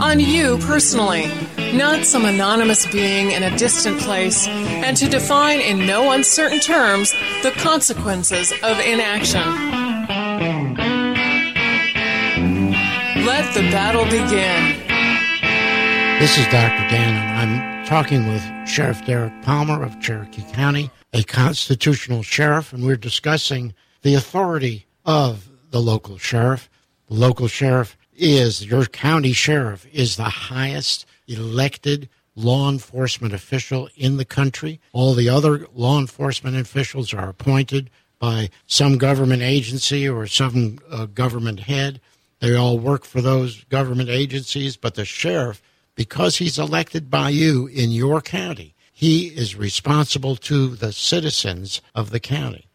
on you personally not some anonymous being in a distant place, and to define in no uncertain terms the consequences of inaction. Let the battle begin. This is Dr. Dan, and I'm talking with Sheriff Derek Palmer of Cherokee County, a constitutional sheriff, and we're discussing the authority of the local sheriff. The local sheriff is your county sheriff is the highest elected law enforcement official in the country. All the other law enforcement officials are appointed by some government agency or some uh, government head. They all work for those government agencies, but the sheriff, because he's elected by you in your county, he is responsible to the citizens of the county.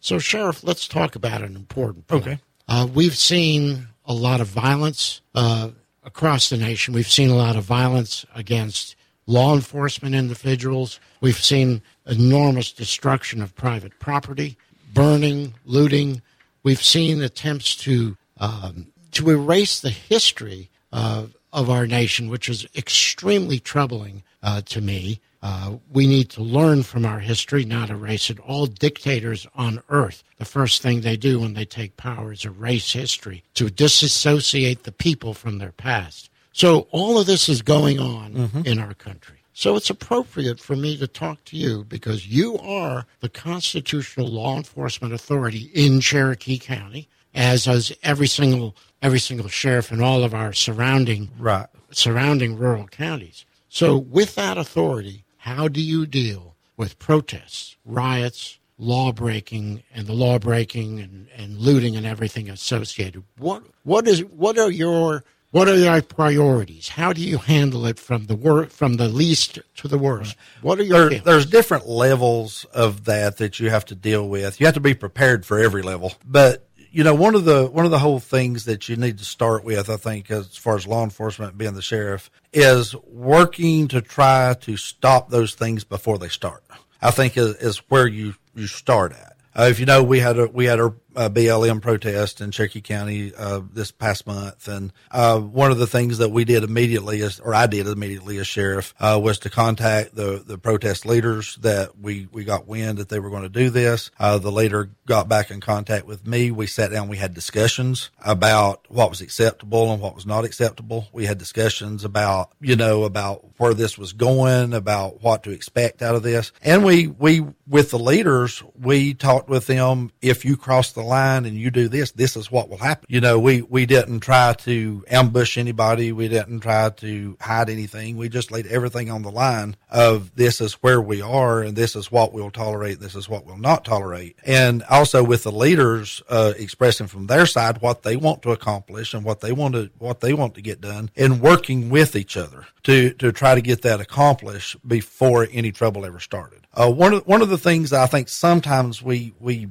So, Sheriff, let's talk about an important point. Okay. Uh, we've seen a lot of violence uh, across the nation. We've seen a lot of violence against law enforcement individuals. We've seen enormous destruction of private property, burning, looting. We've seen attempts to um, to erase the history of of our nation, which is extremely troubling uh, to me. Uh, we need to learn from our history, not erase it. All dictators on earth, the first thing they do when they take power is erase history to disassociate the people from their past. So all of this is going on mm-hmm. in our country. So it's appropriate for me to talk to you because you are the constitutional law enforcement authority in Cherokee County, as is every single every single sheriff in all of our surrounding right. surrounding rural counties. So with that authority, how do you deal with protests, riots, law breaking, and the law breaking and, and looting and everything associated? What what is what are your what are your priorities? How do you handle it from the wor- from the least to the worst? What are your there, there's different levels of that that you have to deal with. You have to be prepared for every level. But you know, one of the one of the whole things that you need to start with, I think, as far as law enforcement being the sheriff, is working to try to stop those things before they start. I think is, is where you you start at. Uh, if you know, we had a we had a, a BLM protest in Cherokee County uh, this past month, and uh, one of the things that we did immediately, or I did immediately as sheriff, uh, was to contact the the protest leaders that we we got wind that they were going to do this. Uh, the leader got back in contact with me. We sat down, we had discussions about what was acceptable and what was not acceptable. We had discussions about you know about where this was going, about what to expect out of this, and we we with the leaders we talked with them. If you cross the line and you do this, this is what will happen. You know, we, we didn't try to ambush anybody. We didn't try to hide anything. We just laid everything on the line of this is where we are and this is what we'll tolerate. This is what we'll not tolerate. And also with the leaders, uh, expressing from their side what they want to accomplish and what they want to, what they want to get done and working with each other to, to try to get that accomplished before any trouble ever started. Uh, one of one of the things I think sometimes we we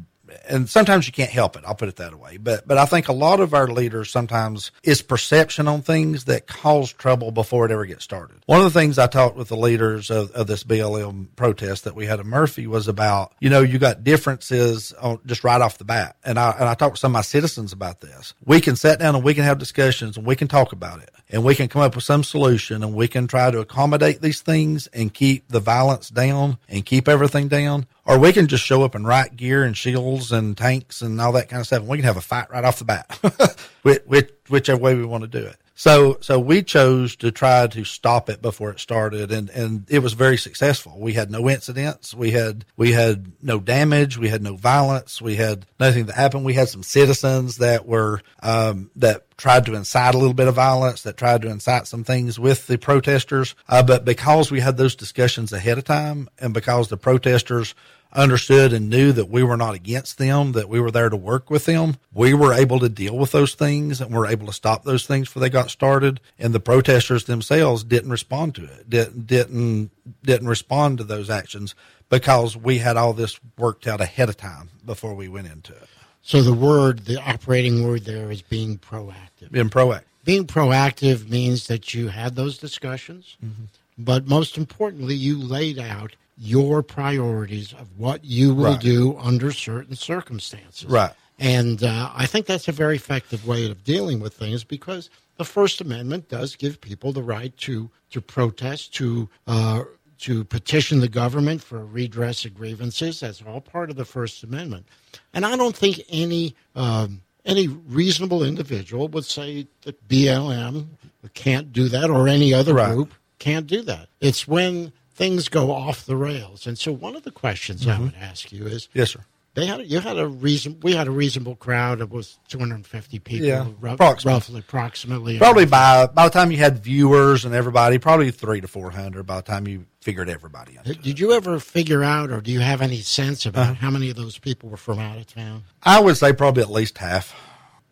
and sometimes you can't help it. I'll put it that way. But but I think a lot of our leaders sometimes is perception on things that cause trouble before it ever gets started. One of the things I talked with the leaders of, of this BLM protest that we had in Murphy was about you know you got differences on, just right off the bat, and I and I talked to some of my citizens about this. We can sit down and we can have discussions and we can talk about it and we can come up with some solution and we can try to accommodate these things and keep the violence down and keep everything down or we can just show up in riot gear and shields and tanks and all that kind of stuff, and we can have a fight right off the bat, which, which, whichever way we want to do it. So, so we chose to try to stop it before it started, and and it was very successful. We had no incidents, we had we had no damage, we had no violence, we had nothing that happened. We had some citizens that were um, that tried to incite a little bit of violence, that tried to incite some things with the protesters. Uh, but because we had those discussions ahead of time, and because the protesters understood and knew that we were not against them, that we were there to work with them. We were able to deal with those things and were able to stop those things before they got started. And the protesters themselves didn't respond to it, didn't, didn't, didn't respond to those actions because we had all this worked out ahead of time before we went into it. So the word, the operating word there is being proactive. Being proactive. Being proactive means that you had those discussions, mm-hmm. but most importantly, you laid out your priorities of what you will right. do under certain circumstances. Right. And uh, I think that's a very effective way of dealing with things because the First Amendment does give people the right to to protest, to uh, to petition the government for redress of grievances. That's all part of the First Amendment. And I don't think any um, any reasonable individual would say that BLM can't do that or any other right. group can't do that. It's when things go off the rails. And so one of the questions mm-hmm. I would ask you is Yes, sir. They had you had a reason we had a reasonable crowd. It was 250 people, yeah, approximately. roughly, approximately. Probably by by the time you had viewers and everybody, probably three to 400 by the time you figured everybody out. Did you ever figure out, or do you have any sense about uh-huh. how many of those people were from out of town? I would say probably at least half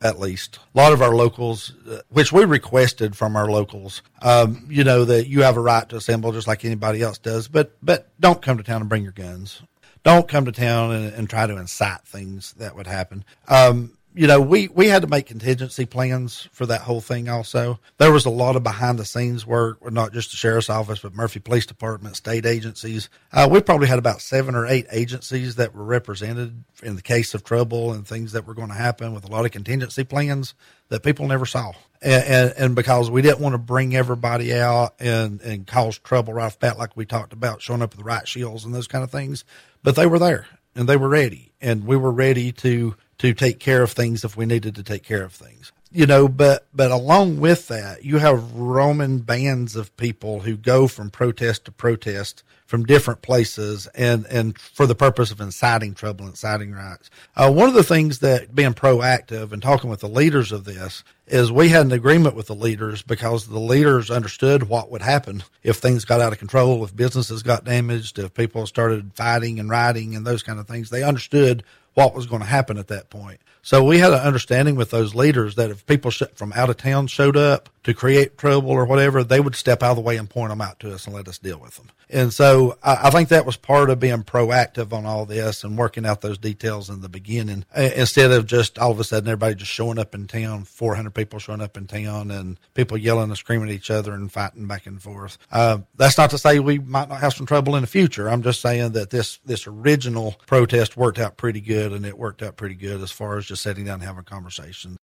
at least. A lot of our locals, uh, which we requested from our locals, um, you know, that you have a right to assemble just like anybody else does, but, but don't come to town and bring your guns. Don't come to town and, and try to incite things that would happen. Um, you know, we, we had to make contingency plans for that whole thing also. There was a lot of behind the scenes work, not just the sheriff's office, but Murphy Police Department, state agencies. Uh, we probably had about seven or eight agencies that were represented in the case of trouble and things that were going to happen with a lot of contingency plans that people never saw. And, and, and because we didn't want to bring everybody out and, and cause trouble right off bat, like we talked about, showing up with the right shields and those kind of things. But they were there and they were ready and we were ready to to take care of things if we needed to take care of things. You know, but but along with that, you have roman bands of people who go from protest to protest from different places and, and for the purpose of inciting trouble, inciting riots. Uh, one of the things that being proactive and talking with the leaders of this is we had an agreement with the leaders because the leaders understood what would happen if things got out of control, if businesses got damaged, if people started fighting and rioting and those kind of things. They understood what was going to happen at that point. So we had an understanding with those leaders that if people from out of town showed up to create trouble or whatever, they would step out of the way and point them out to us and let us deal with them. And so I, I think that was part of being proactive on all this and working out those details in the beginning instead of just all of a sudden everybody just showing up in town, 400 people showing up in town and people yelling and screaming at each other and fighting back and forth. Uh, that's not to say we might not have some trouble in the future. I'm just saying that this, this original protest worked out pretty good and it worked out pretty good as far as just sitting down and having a conversation.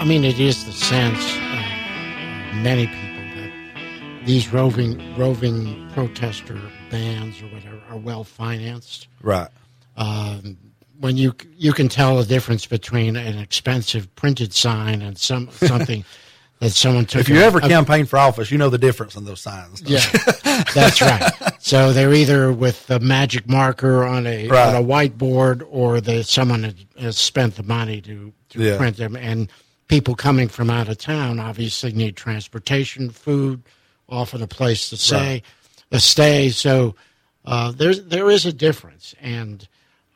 I mean, it is the sense of many people that these roving roving protester bands or whatever are well financed. Right. Um, when you you can tell the difference between an expensive printed sign and some something that someone took. If you a, ever campaign for office, you know the difference in those signs. Yeah, that's right. So they're either with a magic marker on a right. on a whiteboard, or that someone has spent the money to, to yeah. print them. And people coming from out of town obviously need transportation, food, often a place to stay, right. a stay. So uh, there's there is a difference, and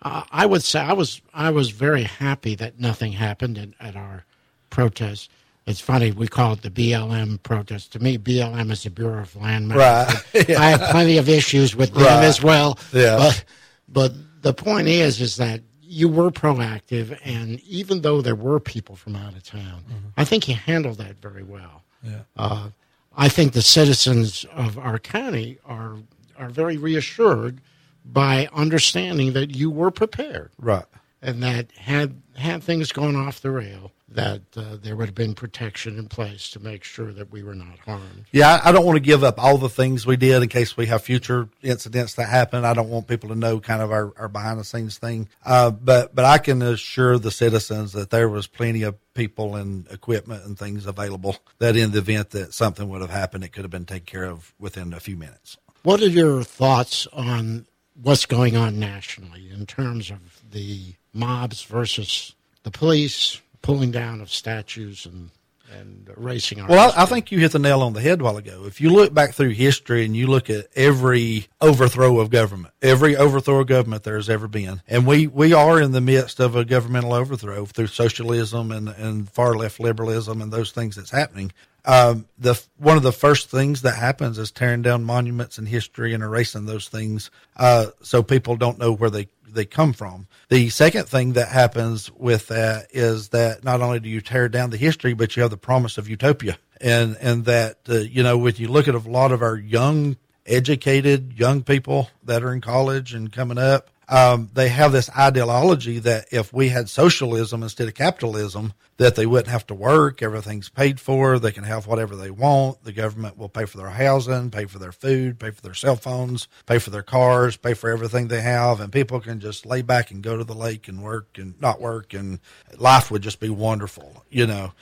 uh, I would say I was I was very happy that nothing happened in, at our protest. It's funny we call it the BLM protest. To me, BLM is the Bureau of Land Management. Right. yeah. I have plenty of issues with them right. as well. Yeah. But but the point is is that you were proactive, and even though there were people from out of town, mm-hmm. I think you handled that very well. Yeah. Uh, I think the citizens of our county are are very reassured by understanding that you were prepared, right, and that had had things gone off the rail, that uh, there would have been protection in place to make sure that we were not harmed. Yeah, I, don't want to give up all the things we did in case we have future incidents that happen. I don't want people to know kind of our, our behind the scenes thing. Uh, but but I can assure the citizens that there was plenty of people and equipment and things available that in the event that something would have happened, it could have been taken care of within a few minutes. What are your thoughts on what's going on nationally in terms of the mobs versus the police pulling down of statues and and erasing our. Well, I, I, think you hit the nail on the head a while ago. If you look back through history and you look at every overthrow of government, every overthrow of government there has ever been, and we, we are in the midst of a governmental overthrow through socialism and, and far left liberalism and those things that's happening. Um, the one of the first things that happens is tearing down monuments in history and erasing those things, uh, so people don't know where they they come from. The second thing that happens with that is that not only do you tear down the history, but you have the promise of utopia. And, and that, uh, you know, when you look at a lot of our young, educated young people that are in college and coming up, um, they have this ideology that if we had socialism instead of capitalism, that they wouldn't have to work. Everything's paid for. They can have whatever they want. The government will pay for their housing, pay for their food, pay for their cell phones, pay for their cars, pay for everything they have. And people can just lay back and go to the lake and work and not work. And life would just be wonderful, you know.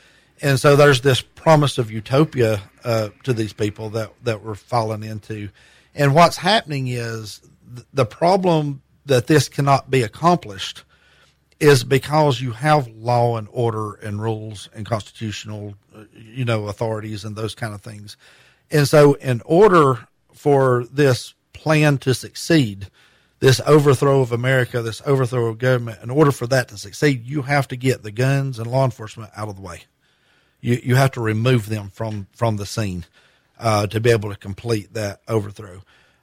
And so there's this promise of utopia uh, to these people that, that we're falling into. And what's happening is the problem that this cannot be accomplished is because you have law and order and rules and constitutional, uh, you know, authorities and those kind of things. And so, in order for this plan to succeed, this overthrow of America, this overthrow of government, in order for that to succeed, you have to get the guns and law enforcement out of the way. You you have to remove them from from the scene uh, to be able to complete that overthrow.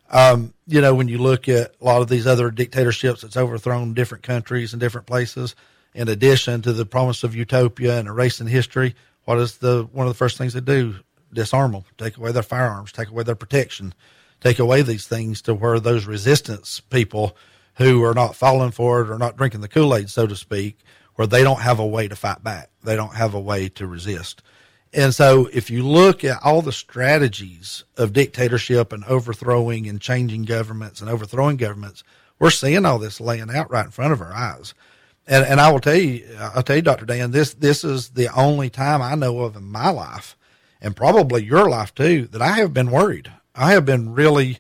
Um, you know, when you look at a lot of these other dictatorships that's overthrown different countries and different places, in addition to the promise of utopia and erasing history, what is the one of the first things they do? Disarm them, take away their firearms, take away their protection, take away these things to where those resistance people who are not falling for it or not drinking the Kool Aid, so to speak, where they don't have a way to fight back, they don't have a way to resist. And so if you look at all the strategies of dictatorship and overthrowing and changing governments and overthrowing governments, we're seeing all this laying out right in front of our eyes. And, and I will tell you, I'll tell you, Dr. Dan, this, this is the only time I know of in my life and probably your life too, that I have been worried. I have been really,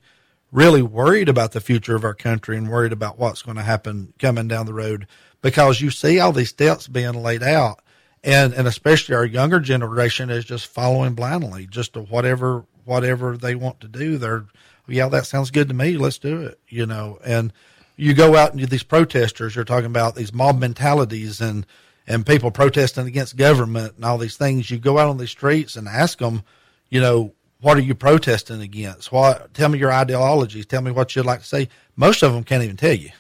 really worried about the future of our country and worried about what's going to happen coming down the road because you see all these steps being laid out and and especially our younger generation is just following blindly, just to whatever whatever they want to do. They're yeah, that sounds good to me. Let's do it. You know, and you go out and these protesters. You're talking about these mob mentalities and and people protesting against government and all these things. You go out on the streets and ask them, you know, what are you protesting against? What? Tell me your ideologies. Tell me what you'd like to say. Most of them can't even tell you.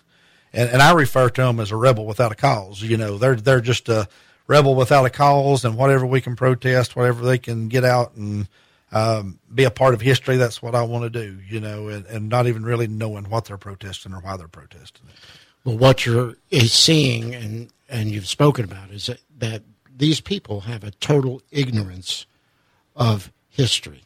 And, and I refer to them as a rebel without a cause. You know, they're they're just a rebel without a cause and whatever we can protest, whatever they can get out and um, be a part of history. That's what I want to do, you know, and, and not even really knowing what they're protesting or why they're protesting. Well, what you're seeing and and you've spoken about is that, that these people have a total ignorance of history,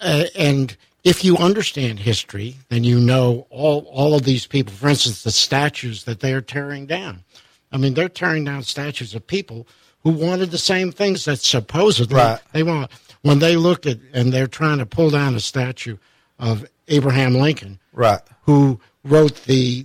uh, and if you understand history, then you know all all of these people. For instance, the statues that they are tearing down. I mean, they're tearing down statues of people who wanted the same things that supposedly right. they want. When they look at and they're trying to pull down a statue of Abraham Lincoln, right, who wrote the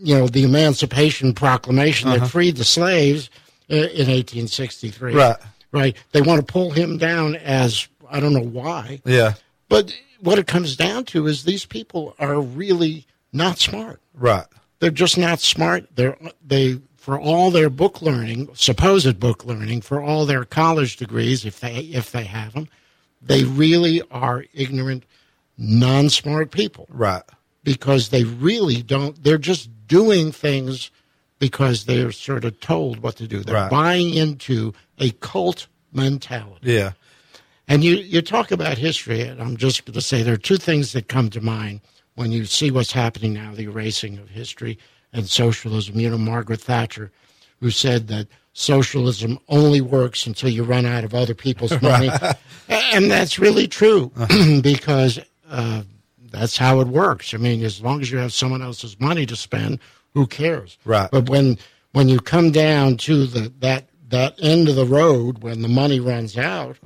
you know the Emancipation Proclamation uh-huh. that freed the slaves in 1863. Right, right. They want to pull him down as I don't know why. Yeah, but what it comes down to is these people are really not smart. Right. They're just not smart. They're they for all their book learning, supposed book learning, for all their college degrees, if they if they have them, they really are ignorant, non-smart people. Right. Because they really don't. They're just doing things because they're sort of told what to do. They're right. buying into a cult mentality. Yeah. And you, you talk about history, and I'm just going to say there are two things that come to mind when you see what's happening now the erasing of history and socialism. You know, Margaret Thatcher, who said that socialism only works until you run out of other people's money. and that's really true because uh, that's how it works. I mean, as long as you have someone else's money to spend, who cares? Right. But when when you come down to the that that end of the road when the money runs out,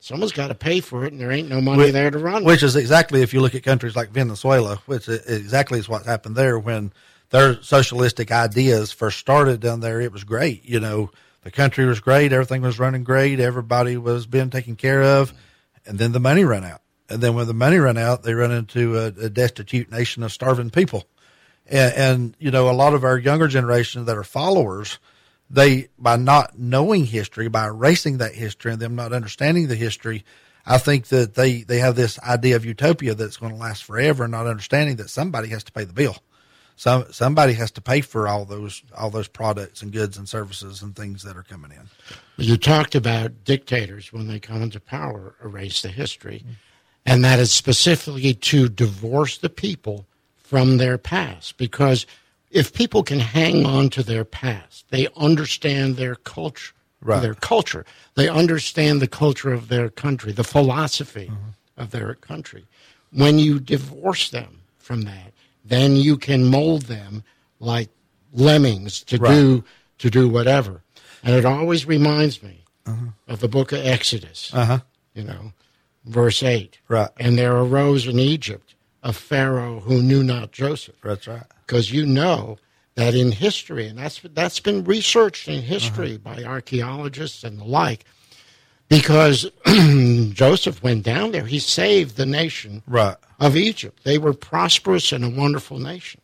someone's got to pay for it, and there ain't no money Which- there to run. Which is exactly if you look at countries like Venezuela, which i- exactly is what happened there when their socialistic ideas first started down there. It was great, you know. The country was great, everything was running great, everybody was being taken care of, and then the money ran out. And then when the money ran out, they run into a, a destitute nation of starving people. And, and you know, a lot of our younger generation that are followers, they by not knowing history, by erasing that history, and them not understanding the history, I think that they they have this idea of utopia that's going to last forever, and not understanding that somebody has to pay the bill. Some somebody has to pay for all those all those products and goods and services and things that are coming in. You talked about dictators when they come into power erase the history, and that is specifically to divorce the people from their past. Because if people can hang on to their past, they understand their culture, Right. their culture. They understand the culture of their country, the philosophy mm-hmm. of their country. When you divorce them from that, then you can mold them like lemmings to Right. do to do whatever. And it always reminds me of the book of Exodus, Uh huh. you know, verse 8. Right. And there arose in Egypt a Pharaoh who knew not Joseph. That's right. Because you know that in history, and that's, that's been researched in history by archaeologists and the like, because Joseph went down there, he saved the nation Right. of Egypt. They were prosperous and a wonderful nation,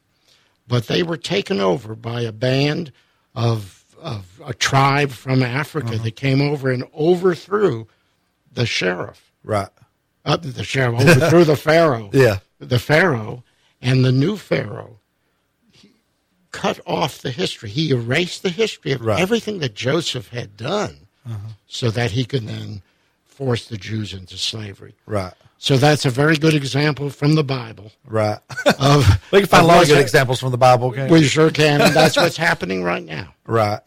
but they were taken over by a band of, of a tribe from Africa that came over and overthrew the sheriff. Right. Uh, the sheriff overthrew the pharaoh. Yeah. The pharaoh and the new pharaoh cut off the history. He erased the history of Right. everything that Joseph had done, so that he could then force the Jews into slavery. Right. So that's a very good example from the Bible Right. of we can find a lot of good examples from the Bible. We sure can, and that's what's happening right now. Right.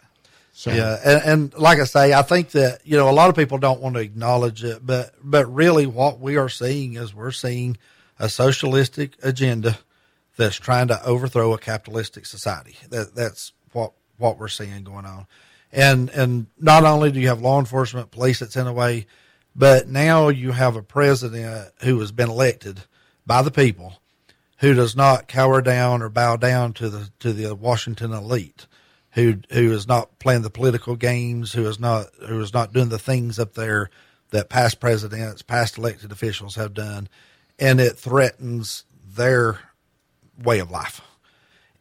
So Yeah, and, and like I say, I think that you know a lot of people don't want to acknowledge it, but but really, what we are seeing is we're seeing a socialistic agenda that's trying to overthrow a capitalistic society. That that's what what we're seeing going on, and and not only do you have law enforcement, police that's in a way, but now you have a president who has been elected by the people, who does not cower down or bow down to the to the Washington elite, who who is not playing the political games, who is not who is not doing the things up there that past presidents, past elected officials have done, and it threatens their way of life.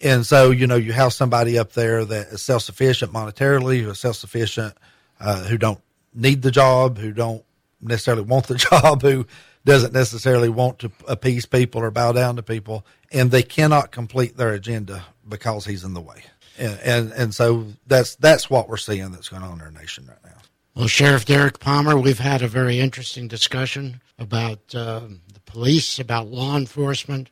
And so, you know, you have somebody up there that is self sufficient monetarily, who is self sufficient, uh, who don't need the job, who don't necessarily want the job, who doesn't necessarily want to appease people or bow down to people, and they cannot complete their agenda because he's in the way. And and, and so that's that's what we're seeing that's going on in our nation right now. Well, Sheriff Derek Palmer, we've had a very interesting discussion about um the police, about law enforcement,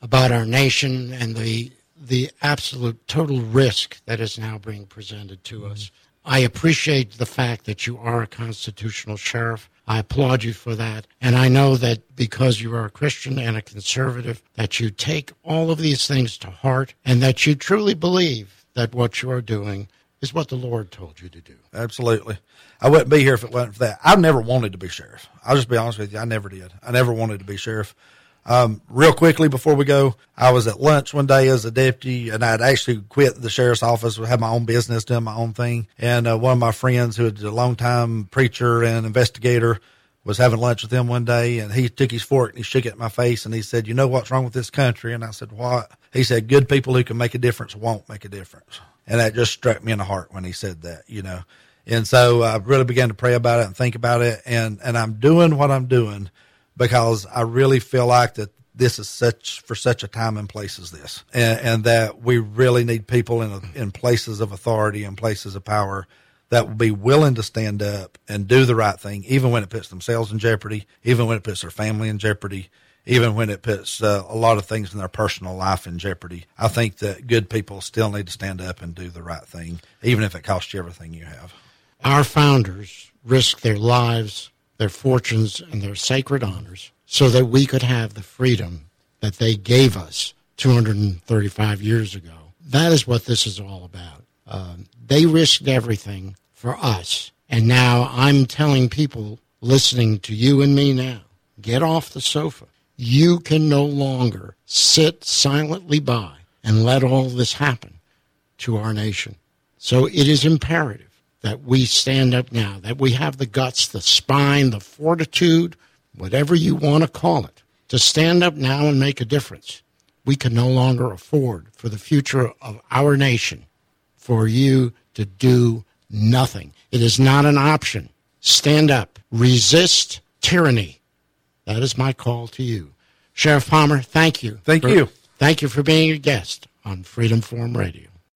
about our nation, and the the absolute total risk that is now being presented to us. I appreciate the fact that you are a constitutional sheriff. I applaud you for that. And I know that because you are a Christian and a conservative, that you take all of these things to heart and that you truly believe that what you are doing is what the Lord told you to do. Absolutely. I wouldn't be here if it wasn't for that. I've never wanted to be sheriff. I'll just be honest with you. I never did. I never wanted to be sheriff. Um, real quickly before we go, I was at lunch one day as a deputy and I'd actually quit the sheriff's office, had my own business, doing my own thing. And, uh, one of my friends who was a longtime preacher and investigator was having lunch with him one day and he took his fork and he shook it at my face and he said, you know what's wrong with this country? And I said, what? He said, good people who can make a difference won't make a difference. And that just struck me in the heart when he said that, you know. And so I really began to pray about it and think about it. And, and I'm doing what I'm doing because I really feel like that this is such for such a time and place as this, and, and that we really need people in in places of authority and places of power that will be willing to stand up and do the right thing, even when it puts themselves in jeopardy, even when it puts their family in jeopardy, even when it puts uh, a lot of things in their personal life in jeopardy. I think that good people still need to stand up and do the right thing, even if it costs you everything you have. Our founders risked their lives, their fortunes, and their sacred honors so that we could have the freedom that they gave us 235 years ago. That is what this is all about. Um, they risked everything for us. And now I'm telling people listening to you and me now get off the sofa. You can no longer sit silently by and let all this happen to our nation. So it is imperative that we stand up now, that we have the guts, the spine, the fortitude, whatever you want to call it, to stand up now and make a difference. We can no longer afford for the future of our nation for you to do nothing. It is not an option. Stand up, resist tyranny. That is my call to you. Sheriff Palmer, thank you. Thank for, you. Thank you for being a guest on Freedom Forum Radio.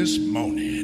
this morning.